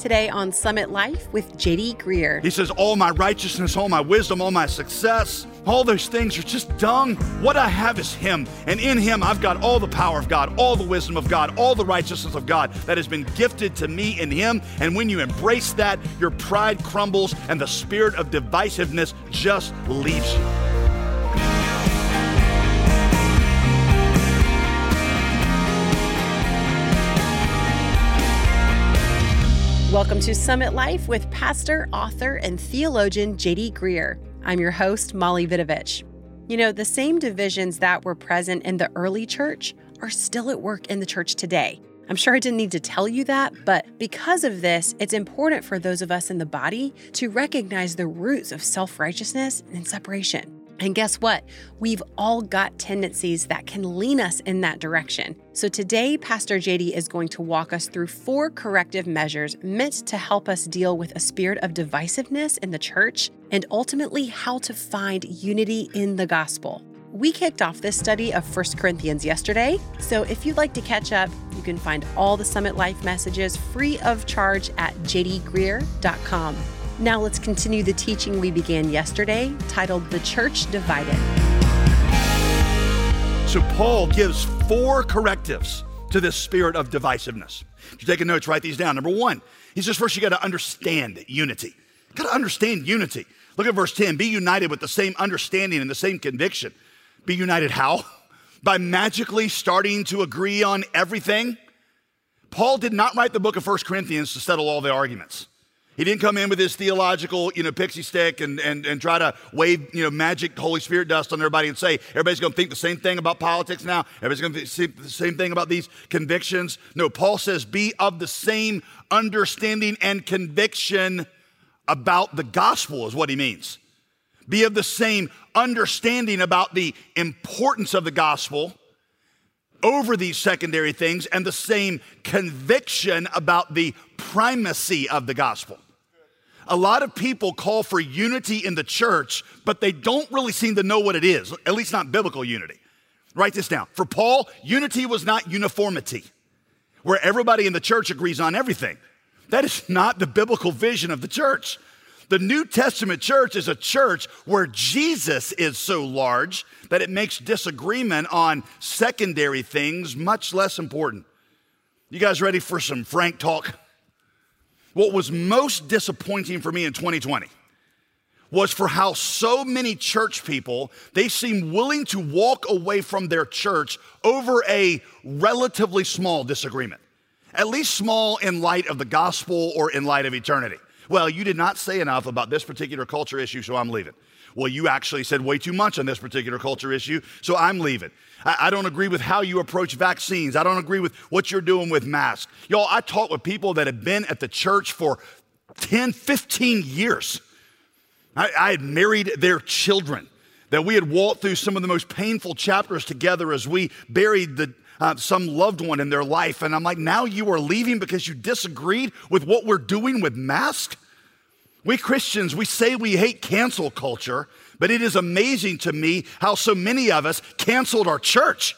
Today on Summit Life with JD Greear. He says, All my righteousness, all my wisdom, all my success, all those things are just dung. What I have is Him. And in Him, I've got all the power of God, all the wisdom of God, all the righteousness of God that has been gifted to me in Him. And when you embrace that, your pride crumbles and the spirit of divisiveness just leaves you. Welcome to Summit Life with pastor, author, and theologian JD Greear. I'm your host, Molly Vidovich. You know, the same divisions that were present in the early church are still at work in the church today. I'm sure I didn't need to tell you that, but because of this, it's important for those of us in the body to recognize the roots of self righteousness and separation. And guess what? We've all got tendencies that can lean us in that direction. So today, Pastor JD is going to walk us through four corrective measures meant to help us deal with a spirit of divisiveness in the church and ultimately how to find unity in the gospel. We kicked off this study of 1 Corinthians yesterday, so if you'd like to catch up, you can find all the Summit Life messages free of charge at jdgreear.com. Now let's continue the teaching we began yesterday, titled The Church Divided. So, Paul gives four correctives to this spirit of divisiveness. If you're taking notes, write these down. Number one, he says, first, you got to understand unity. You got to understand unity. Look at verse 10 be united with the same understanding and the same conviction. Be united how? By magically starting to agree on everything? Paul did not write the book of First Corinthians to settle all the arguments. He didn't come in with his theological, you know, pixie stick and, and, and try to wave, you know, magic Holy Spirit dust on everybody and say, everybody's going to think the same thing about politics now. Everybody's going to think the same thing about these convictions. No, Paul says, be of the same understanding and conviction about the gospel, is what he means. Be of the same understanding about the importance of the gospel over these secondary things and the same conviction about the primacy of the gospel. A lot of people call for unity in the church, but they don't really seem to know what it is, at least not biblical unity. Write this down. For Paul, unity was not uniformity, where everybody in the church agrees on everything. That is not the biblical vision of the church. The New Testament church is a church where Jesus is so large that it makes disagreement on secondary things much less important. You guys ready for some frank talk? What was most disappointing for me in 2020 was for how so many church people they seem willing to walk away from their church over a relatively small disagreement at least small in light of the gospel or in light of eternity well you did not say enough about this particular culture issue so i'm leaving well you actually said way too much on this particular culture issue so i'm leaving I, I don't agree with how you approach vaccines. I don't agree with what you're doing with masks. Y'all, I talk with people that have been at the church for 10, 15 years. I, I had married their children, that we had walked through some of the most painful chapters together as we buried the, uh, some loved one in their life. And I'm like, now you are leaving because you disagreed with what we're doing with masks? We Christians, we say we hate cancel culture, but it is amazing to me how so many of us canceled our church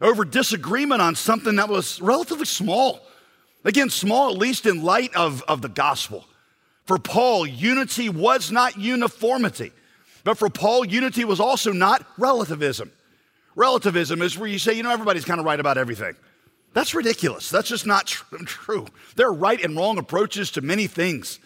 over disagreement on something that was relatively small. Again, small, at least in light of, of the gospel. For Paul, unity was not uniformity, but for Paul, unity was also not relativism. Relativism is where you say, you know, everybody's kind of right about everything. That's ridiculous. That's just not tr- true. There are right and wrong approaches to many things.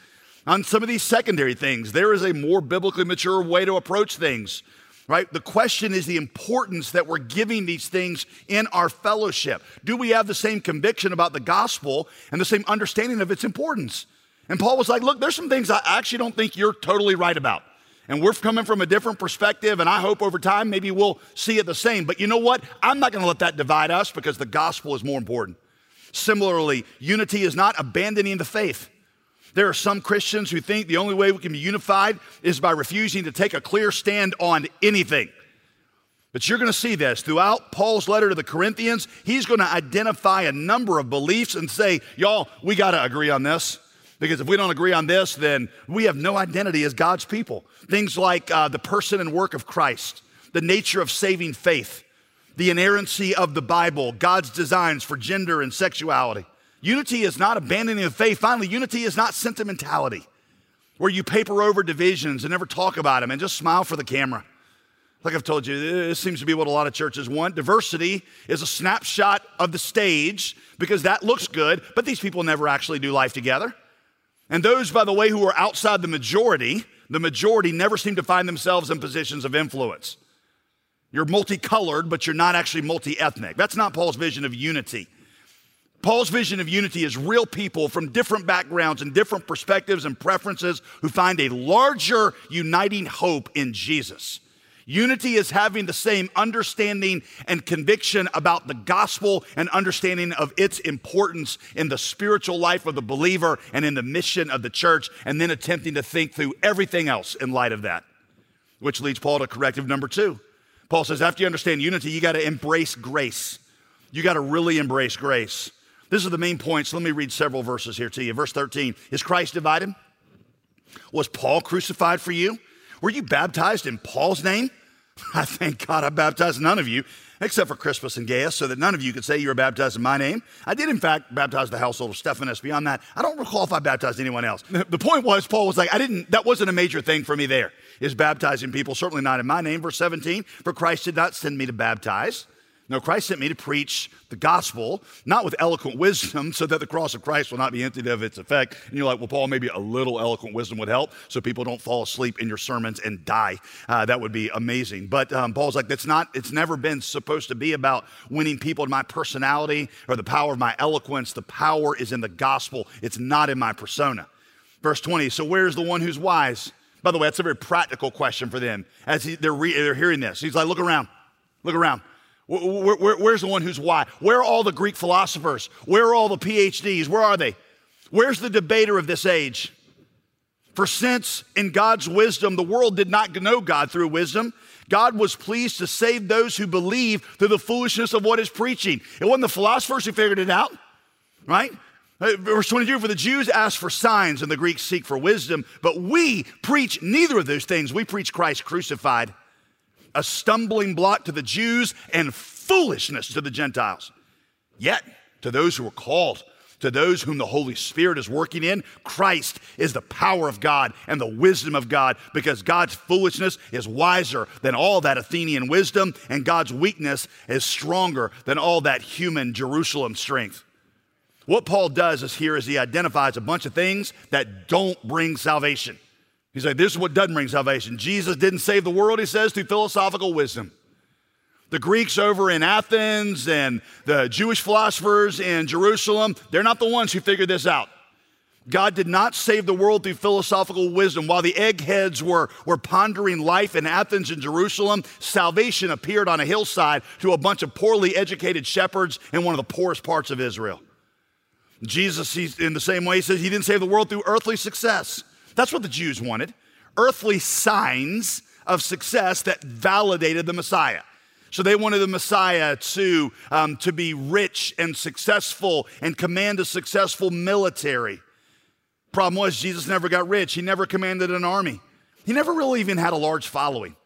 On some of these secondary things, there is a more biblically mature way to approach things, right? The question is the importance that we're giving these things in our fellowship. Do we have the same conviction about the gospel and the same understanding of its importance? And Paul was like, Look, there's some things I actually don't think you're totally right about. And we're coming from a different perspective, and I hope over time maybe we'll see it the same. But you know what? I'm not going to let that divide us because the gospel is more important. Similarly, unity is not abandoning the faith. There are some Christians who think the only way we can be unified is by refusing to take a clear stand on anything. But you're going to see this throughout Paul's letter to the Corinthians. He's going to identify a number of beliefs and say, y'all, we got to agree on this. Because if we don't agree on this, then we have no identity as God's people. Things like uh, the person and work of Christ, the nature of saving faith, the inerrancy of the Bible, God's designs for gender and sexuality, Unity is not abandoning the faith. Finally, unity is not sentimentality, where you paper over divisions and never talk about them and just smile for the camera. Like I've told you, this seems to be what a lot of churches want. Diversity is a snapshot of the stage because that looks good, but these people never actually do life together. And those, by the way, who are outside the majority, the majority never seem to find themselves in positions of influence. You're multicolored, but you're not actually multi ethnic. That's not Paul's vision of unity. Paul's vision of unity is real people from different backgrounds and different perspectives and preferences who find a larger uniting hope in Jesus. Unity is having the same understanding and conviction about the gospel and understanding of its importance in the spiritual life of the believer and in the mission of the church, and then attempting to think through everything else in light of that. Which leads Paul to corrective number two. Paul says, after you understand unity, you got to embrace grace. You got to really embrace grace. This is the main point, so Let me read several verses here to you. Verse 13 Is Christ divided? Was Paul crucified for you? Were you baptized in Paul's name? I thank God I baptized none of you, except for Crispus and Gaius, so that none of you could say you were baptized in my name. I did, in fact, baptize the household of Stephanus. Beyond that, I don't recall if I baptized anyone else. The point was, Paul was like, I didn't, that wasn't a major thing for me there, is baptizing people, certainly not in my name. Verse 17, for Christ did not send me to baptize, no, Christ sent me to preach the gospel, not with eloquent wisdom, so that the cross of Christ will not be emptied of its effect. And you're like, well, Paul, maybe a little eloquent wisdom would help so people don't fall asleep in your sermons and die. Uh, that would be amazing. But um, Paul's like, that's not, it's never been supposed to be about winning people to my personality or the power of my eloquence. The power is in the gospel, it's not in my persona. Verse 20, so where's the one who's wise? By the way, that's a very practical question for them as he, they're, re, they're hearing this. He's like, look around, look around. Where, where, where's the one who's why? Where are all the Greek philosophers? Where are all the PhDs? Where are they? Where's the debater of this age? For since in God's wisdom the world did not know God through wisdom, God was pleased to save those who believe through the foolishness of what is preaching. It wasn't the philosophers who figured it out, right? Uh, verse 22 For the Jews ask for signs and the Greeks seek for wisdom, but we preach neither of those things. We preach Christ crucified a stumbling block to the Jews and foolishness to the Gentiles. Yet, to those who are called, to those whom the Holy Spirit is working in, Christ is the power of God and the wisdom of God because God's foolishness is wiser than all that Athenian wisdom, and God's weakness is stronger than all that human Jerusalem strength. What Paul does is here is he identifies a bunch of things that don't bring salvation. He's like, this is what doesn't bring salvation. Jesus didn't save the world, he says, through philosophical wisdom. The Greeks over in Athens and the Jewish philosophers in Jerusalem, they're not the ones who figured this out. God did not save the world through philosophical wisdom. While the eggheads were, were pondering life in Athens and Jerusalem, salvation appeared on a hillside to a bunch of poorly educated shepherds in one of the poorest parts of Israel. Jesus, in the same way, he says he didn't save the world through earthly success. That's what the Jews wanted earthly signs of success that validated the Messiah. So they wanted the Messiah to, um, to be rich and successful and command a successful military. Problem was, Jesus never got rich. He never commanded an army. He never really even had a large following.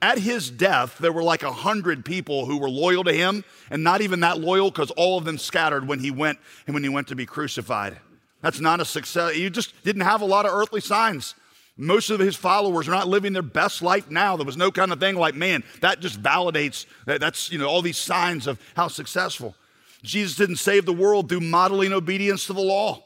At his death, there were like a hundred people who were loyal to him, and not even that loyal because all of them scattered when he went and when he went to be crucified. That's not a success. He just didn't have a lot of earthly signs. Most of his followers are not living their best life now. There was no kind of thing like, man, that just validates that that's, you know, all these signs of how successful. Jesus didn't save the world through modeling obedience to the law.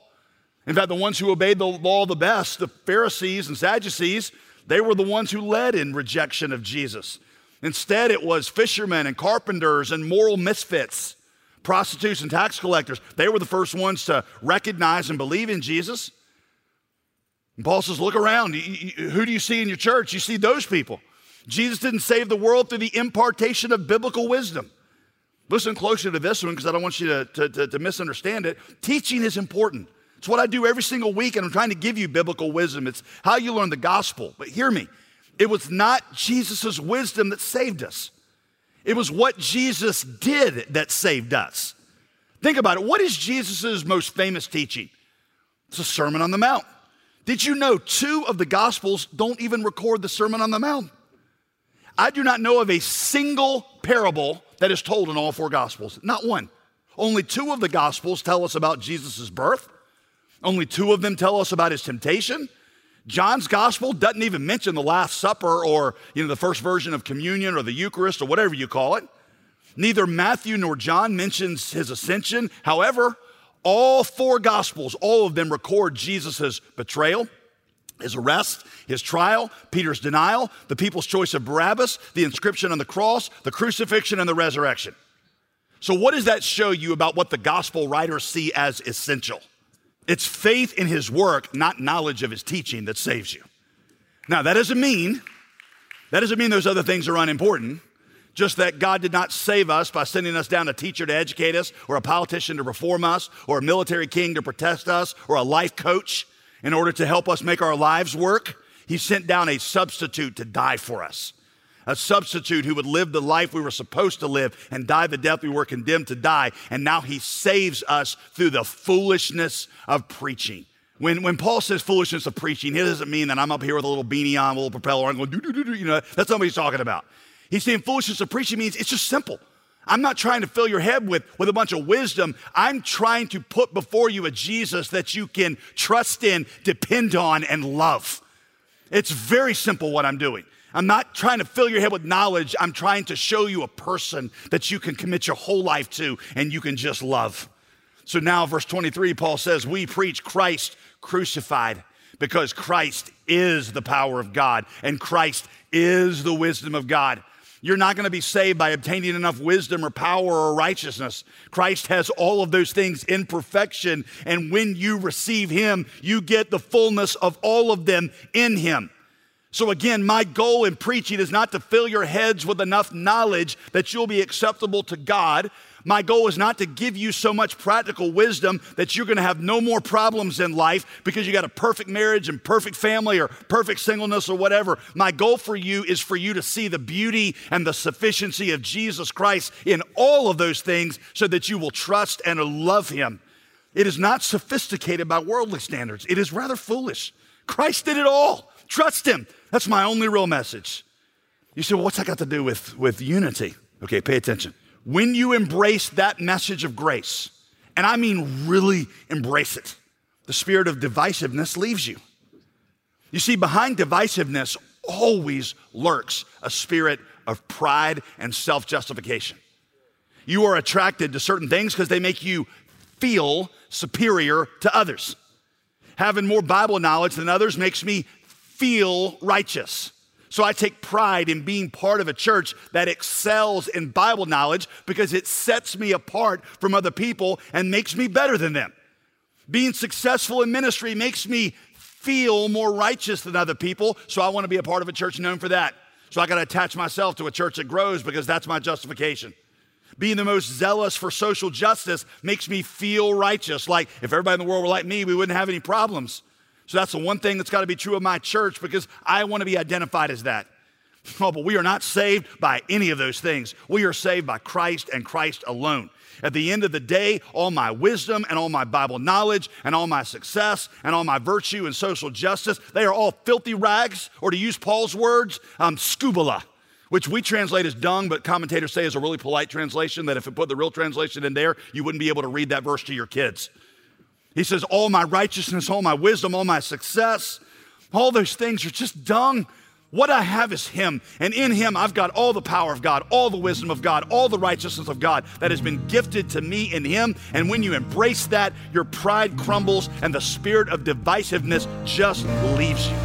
In fact, the ones who obeyed the law the best, the Pharisees and Sadducees, they were the ones who led in rejection of Jesus. Instead, it was fishermen and carpenters and moral misfits prostitutes and tax collectors, they were the first ones to recognize and believe in Jesus. And Paul says, Look around. Who do you see in your church? You see those people. Jesus didn't save the world through the impartation of biblical wisdom. Listen closer to this one because I don't want you to, to, to, to, misunderstand it. Teaching is important. It's what I do every single week, and I'm trying to give you biblical wisdom. It's how you learn the gospel. But hear me, it was not Jesus' wisdom that saved us. It was what Jesus did that saved us. Think about it. What is Jesus' most famous teaching? It's a Sermon on the Mount. Did you know two of the Gospels don't even record the Sermon on the Mount? I do not know of a single parable that is told in all four Gospels. Not one. Only two of the Gospels tell us about Jesus' birth. Only two of them tell us about his temptation. John's gospel doesn't even mention the Last Supper or you know, the first version of communion or the Eucharist or whatever you call it. Neither Matthew nor John mentions his ascension. However, all four gospels, all of them record Jesus' betrayal, his arrest, his trial, Peter's denial, the people's choice of Barabbas, the inscription on the cross, the crucifixion, and the resurrection. So, what does that show you about what the gospel writers see as essential? It's faith in his work, not knowledge of his teaching, that saves you. Now, that doesn't mean that doesn't mean those other things are unimportant. Just that God did not save us by sending us down a teacher to educate us, or a politician to reform us, or a military king to protect us, or a life coach in order to help us make our lives work. He sent down a substitute to die for us a substitute who would live the life we were supposed to live and die the death we were condemned to die. And now he saves us through the foolishness of preaching. When, when Paul says foolishness of preaching, it doesn't mean that I'm up here with a little beanie on, a little propeller, I'm going, do, do, do, do, you know, that's not what he's talking about. He's saying foolishness of preaching means it's just simple. I'm not trying to fill your head with, with a bunch of wisdom. I'm trying to put before you a Jesus that you can trust in, depend on, and love. It's very simple what I'm doing. I'm not trying to fill your head with knowledge. I'm trying to show you a person that you can commit your whole life to and you can just love. So now, verse 23, Paul says, We preach Christ crucified because Christ is the power of God and Christ is the wisdom of God. You're not going to be saved by obtaining enough wisdom or power or righteousness. Christ has all of those things in perfection. And when you receive Him, you get the fullness of all of them in Him. So, again, my goal in preaching is not to fill your heads with enough knowledge that you'll be acceptable to God. My goal is not to give you so much practical wisdom that you're going to have no more problems in life because you got a perfect marriage and perfect family or perfect singleness or whatever. My goal for you is for you to see the beauty and the sufficiency of Jesus Christ in all of those things so that you will trust and love Him. It is not sophisticated by worldly standards, it is rather foolish. Christ did it all. Trust Him. That's my only real message. You say, well, what's that got to do with, with unity? Okay, pay attention. When you embrace that message of grace, and I mean really embrace it, the spirit of divisiveness leaves you. You see, behind divisiveness always lurks a spirit of pride and self justification. You are attracted to certain things because they make you feel superior to others. Having more Bible knowledge than others makes me feel righteous. So I take pride in being part of a church that excels in Bible knowledge because it sets me apart from other people and makes me better than them. Being successful in ministry makes me feel more righteous than other people, so I want to be a part of a church known for that. So I got to attach myself to a church that grows because that's my justification. Being the most zealous for social justice makes me feel righteous. Like if everybody in the world were like me, we wouldn't have any problems. So that's the one thing that's got to be true of my church because I want to be identified as that. Oh, but we are not saved by any of those things. We are saved by Christ and Christ alone. At the end of the day, all my wisdom and all my Bible knowledge and all my success and all my virtue and social justice, they are all filthy rags, or to use Paul's words, um, skubala, which we translate as dung, but commentators say is a really polite translation that if it put the real translation in there, you wouldn't be able to read that verse to your kids. He says, All my righteousness, all my wisdom, all my success, all those things are just dung. What I have is Him, and in Him I've got all the power of God, all the wisdom of God, all the righteousness of God that has been gifted to me in Him. And when you embrace that, your pride crumbles and the spirit of divisiveness just leaves you.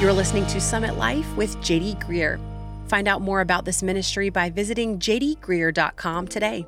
You're listening to Summit Life with JD Greear. Find out more about this ministry by visiting jdgreear.com today.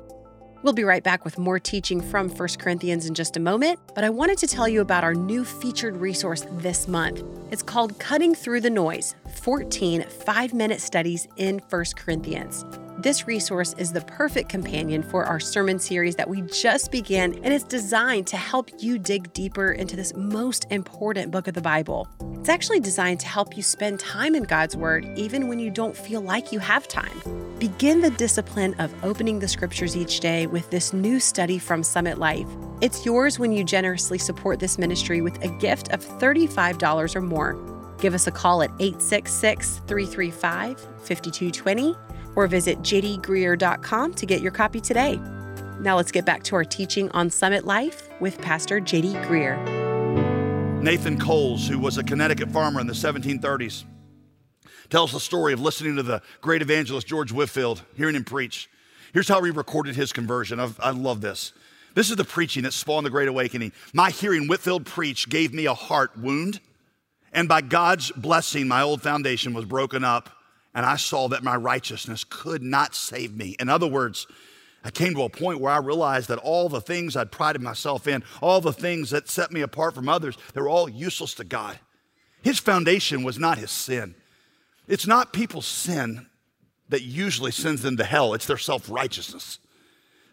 We'll be right back with more teaching from 1 Corinthians in just a moment, but I wanted to tell you about our new featured resource this month. It's called Cutting Through the Noise 14 five minute studies in 1 Corinthians. This resource is the perfect companion for our sermon series that we just began, and it's designed to help you dig deeper into this most important book of the Bible. It's actually designed to help you spend time in God's Word even when you don't feel like you have time. Begin the discipline of opening the scriptures each day with this new study from Summit Life. It's yours when you generously support this ministry with a gift of $35 or more. Give us a call at 866 335 5220 or visit jdgreear.com to get your copy today. Now let's get back to our teaching on Summit Life with Pastor JD Greear. Nathan Coles, who was a Connecticut farmer in the 1730s, tells the story of listening to the great evangelist George Whitefield, hearing him preach. Here's how he recorded his conversion. I've, i love this. This is the preaching that spawned the Great Awakening. My hearing Whitefield preach gave me a heart wound, and by God's blessing, my old foundation was broken up, and I saw that my righteousness could not save me. In other words, I came to a point where I realized that all the things I'd prided myself in, all the things that set me apart from others, they were all useless to God. His foundation was not his sin. It's not people's sin that usually sends them to hell, it's their self righteousness.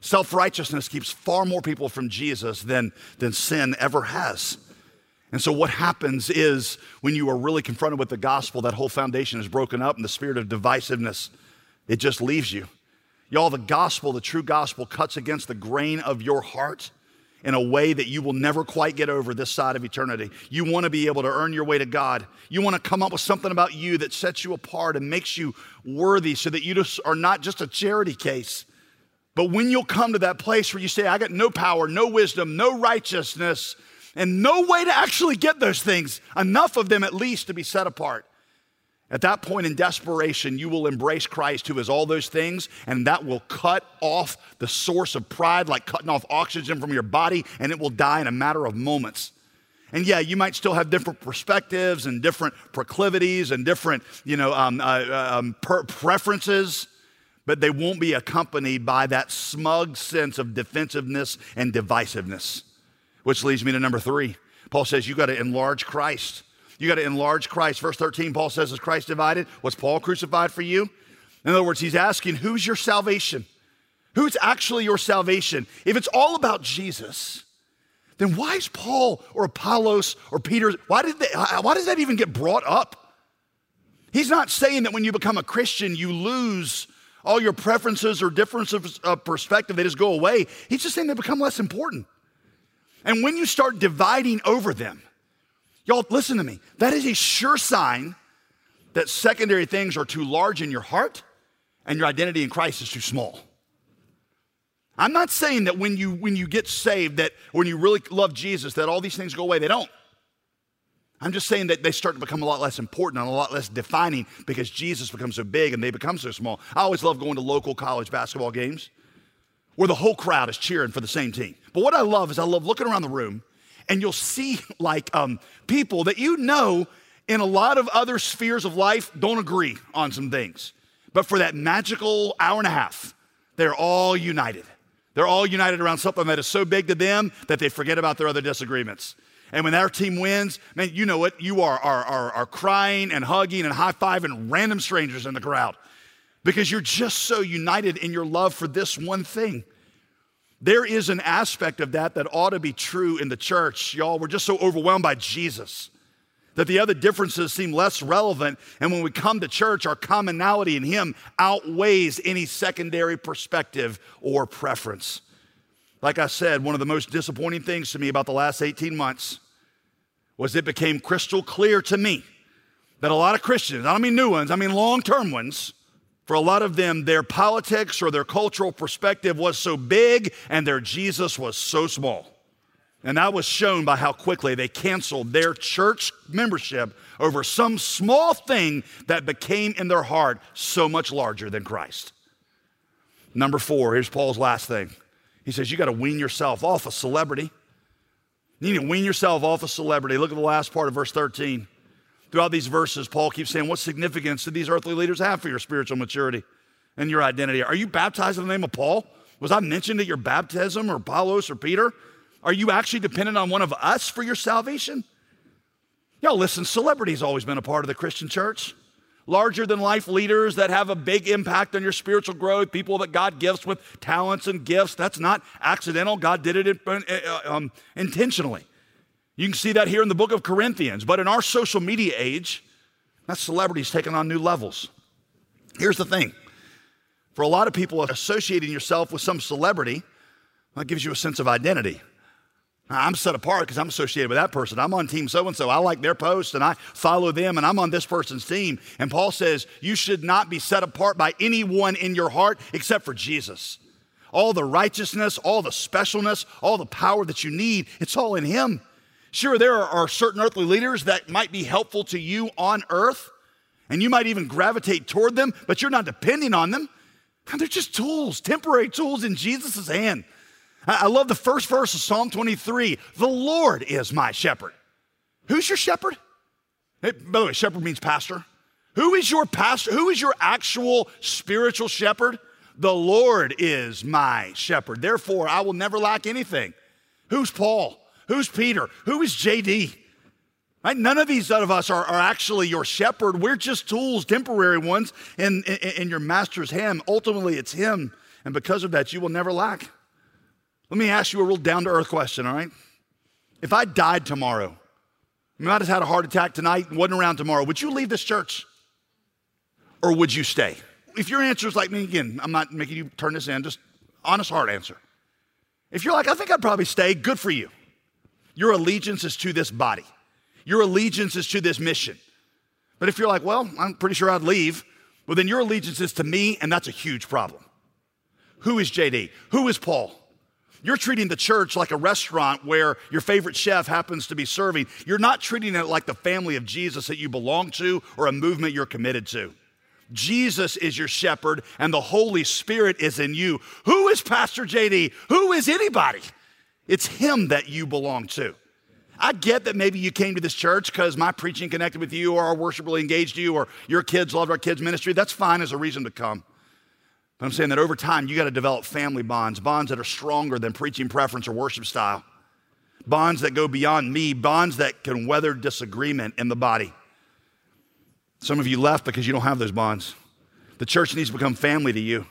Self righteousness keeps far more people from Jesus than, than sin ever has. And so, what happens is when you are really confronted with the gospel, that whole foundation is broken up and the spirit of divisiveness, it just leaves you. Y'all, the gospel, the true gospel, cuts against the grain of your heart in a way that you will never quite get over this side of eternity. You want to be able to earn your way to God. You want to come up with something about you that sets you apart and makes you worthy so that you just are not just a charity case. But when you'll come to that place where you say, I got no power, no wisdom, no righteousness, and no way to actually get those things, enough of them at least to be set apart. At that point in desperation, you will embrace Christ, who is all those things, and that will cut off the source of pride like cutting off oxygen from your body, and it will die in a matter of moments. And yeah, you might still have different perspectives and different proclivities and different, you know, um, uh, uh um, per- preferences, but they won't be accompanied by that smug sense of defensiveness and divisiveness. Which leads me to number three. Paul says you got to enlarge Christ. You got to enlarge Christ. Verse 13, Paul says, Is Christ divided? Was Paul crucified for you? In other words, he's asking, Who's your salvation? Who's actually your salvation? If it's all about Jesus, then why is Paul or Apollos or Peter, why, did they, why does that even get brought up? He's not saying that when you become a Christian, you lose all your preferences or differences of perspective, they just go away. He's just saying they become less important. And when you start dividing over them, Y'all, listen to me. That is a sure sign that secondary things are too large in your heart and your identity in Christ is too small. I'm not saying that when you when you get saved that when you really love Jesus that all these things go away. They don't. I'm just saying that they start to become a lot less important and a lot less defining because Jesus becomes so big and they become so small. I always love going to local college basketball games where the whole crowd is cheering for the same team. But what I love is I love looking around the room and you'll see like um, people that you know in a lot of other spheres of life don't agree on some things. But for that magical hour and a half, they're all united. They're all united around something that is so big to them that they forget about their other disagreements. And when our team wins, man, you know what? You are, are, are, are crying and hugging and high fiving random strangers in the crowd because you're just so united in your love for this one thing. There is an aspect of that that ought to be true in the church. Y'all, we're just so overwhelmed by Jesus that the other differences seem less relevant. And when we come to church, our commonality in Him outweighs any secondary perspective or preference. Like I said, one of the most disappointing things to me about the last 18 months was it became crystal clear to me that a lot of Christians, I don't mean new ones, I mean long term ones, for a lot of them, their politics or their cultural perspective was so big and their Jesus was so small. And that was shown by how quickly they canceled their church membership over some small thing that became in their heart so much larger than Christ. Number four, here's Paul's last thing. He says, You got to wean yourself off a celebrity. You need to wean yourself off a celebrity. Look at the last part of verse 13. Throughout these verses, Paul keeps saying, What significance do these earthly leaders have for your spiritual maturity and your identity? Are you baptized in the name of Paul? Was I mentioned at your baptism or Apollos or Peter? Are you actually dependent on one of us for your salvation? Y'all, listen, celebrity's always been a part of the Christian church. Larger than life leaders that have a big impact on your spiritual growth, people that God gifts with talents and gifts. That's not accidental. God did it uh, um, intentionally. You can see that here in the book of Corinthians. But in our social media age, that celebrity's taking on new levels. Here's the thing for a lot of people, associating yourself with some celebrity, that gives you a sense of identity. I'm set apart because I'm associated with that person. I'm on team so and so. I like their posts and I follow them and I'm on this person's team. And Paul says, You should not be set apart by anyone in your heart except for Jesus. all the righteousness, all the specialness, all the power that you need, it's all in Him. Sure, there are certain earthly leaders that might be helpful to you on earth, and you might even gravitate toward them, but you're not depending on them. They're just tools, temporary tools in Jesus' hand. I love the first verse of Psalm 23 The Lord is my shepherd. Who's your shepherd? Hey, by the way, shepherd means pastor. Who is your pastor? Who is your actual spiritual shepherd? The Lord is my shepherd. Therefore, I will never lack anything. Who's Paul? Who's Peter? Who is JD? Right? None of these of us are, are actually your shepherd. We're just tools, temporary ones, in, in, in your master's hand. Ultimately, it's him. And because of that, you will never lack. Let me ask you a real down to earth question, all right? If I died tomorrow, I might have had a heart attack tonight and wasn't around tomorrow, would you leave this church? Or would you stay? If your answer is like me, again, I'm not making you turn this in, just honest heart answer. If you're like, I think I'd probably stay, good for you. Your allegiance is to this body, your allegiance is to this mission. But if you're like, well, I'm pretty sure I'd leave, well, then your allegiance is to me, and that's a huge problem. Who is JD? Who is Paul? You're treating the church like a restaurant where your favorite chef happens to be serving. You're not treating it like the family of Jesus that you belong to or a movement you're committed to. Jesus is your shepherd and the Holy Spirit is in you. Who is Pastor JD? Who is anybody? It's Him that you belong to. I get that maybe you came to this church because my preaching connected with you or our worship really engaged you or your kids loved our kids' ministry. That's fine as a reason to come. But I'm saying that over time, you got to develop family bonds, bonds that are stronger than preaching preference or worship style, bonds that go beyond me, bonds that can weather disagreement in the body. Some of you left because you don't have those bonds. The church needs to become family to you.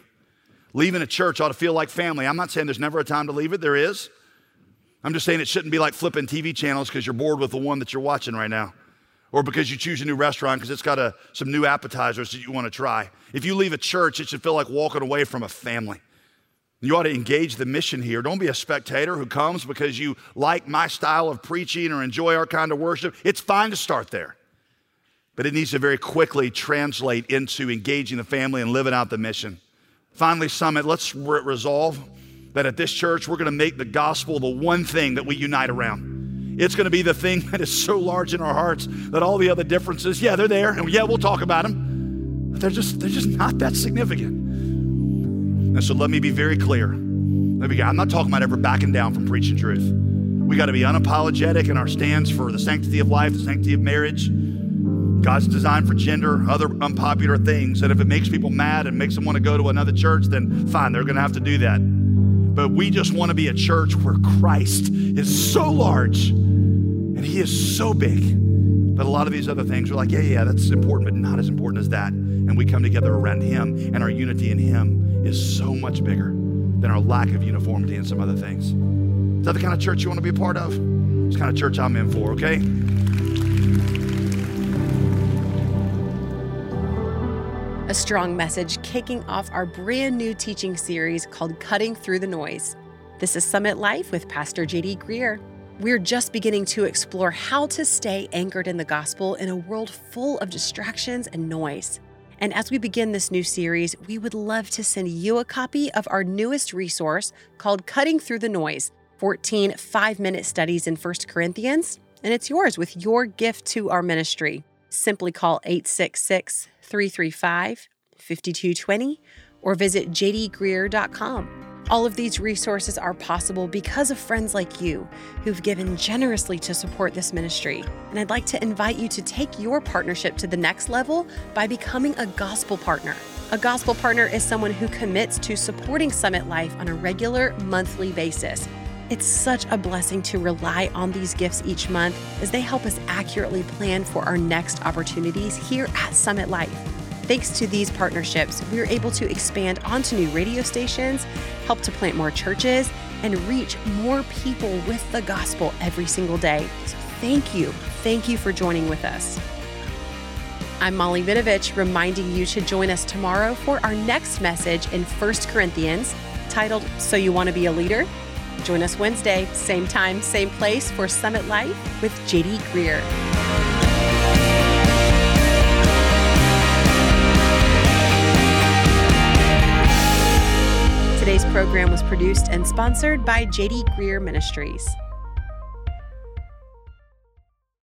Leaving a church ought to feel like family. I'm not saying there's never a time to leave it, there is. I'm just saying it shouldn't be like flipping TV channels because you're bored with the one that you're watching right now or because you choose a new restaurant because it's got a, some new appetizers that you want to try. If you leave a church, it should feel like walking away from a family. You ought to engage the mission here. Don't be a spectator who comes because you like my style of preaching or enjoy our kind of worship. It's fine to start there, but it needs to very quickly translate into engaging the family and living out the mission. Finally, Summit, let's re- resolve that at this church, we're going to make the gospel the one thing that we unite around. It's going to be the thing that is so large in our hearts that all the other differences, yeah, they're there, and yeah, we'll talk about them, but they're just they're just not that significant. And so let me be very clear. Let me, I'm not talking about ever backing down from preaching truth. We got to be unapologetic in our stance for the sanctity of life, the sanctity of marriage, God's design for gender, other unpopular things. And if it makes people mad and makes them want to go to another church, then fine, they're going to have to do that. But we just want to be a church where Christ is so large and he is so big that a lot of these other things are like, yeah, yeah, that's important, but not as important as that. And we come together around him, and our unity in him is so much bigger than our lack of uniformity in some other things. Is that the kind of church you want to be a part of? It's the kind of church I'm in for, okay? A strong message kicking off our brand new teaching series called Cutting Through the Noise. This is Summit Life with Pastor JD Greear. We're just beginning to explore how to stay anchored in the gospel in a world full of distractions and noise. And as we begin this new series, we would love to send you a copy of our newest resource called Cutting Through the Noise 14 five minute studies in 1 Corinthians. And it's yours with your gift to our ministry. Simply call 866 335 5220 or visit jdgreear.com. All of these resources are possible because of friends like you who've given generously to support this ministry. And I'd like to invite you to take your partnership to the next level by becoming a gospel partner. A gospel partner is someone who commits to supporting Summit Life on a regular monthly basis. It's such a blessing to rely on these gifts each month as they help us accurately plan for our next opportunities here at Summit Life. Thanks to these partnerships, we are able to expand onto new radio stations, help to plant more churches, and reach more people with the gospel every single day. So thank you. Thank you for joining with us. I'm Molly Vidovich, reminding you to join us tomorrow for our next message in 1 Corinthians titled So You Want to Be a Leader? Join us Wednesday, same time, same place for Summit Life with JD Greear. Today's program was produced and sponsored by JD Greear Ministries.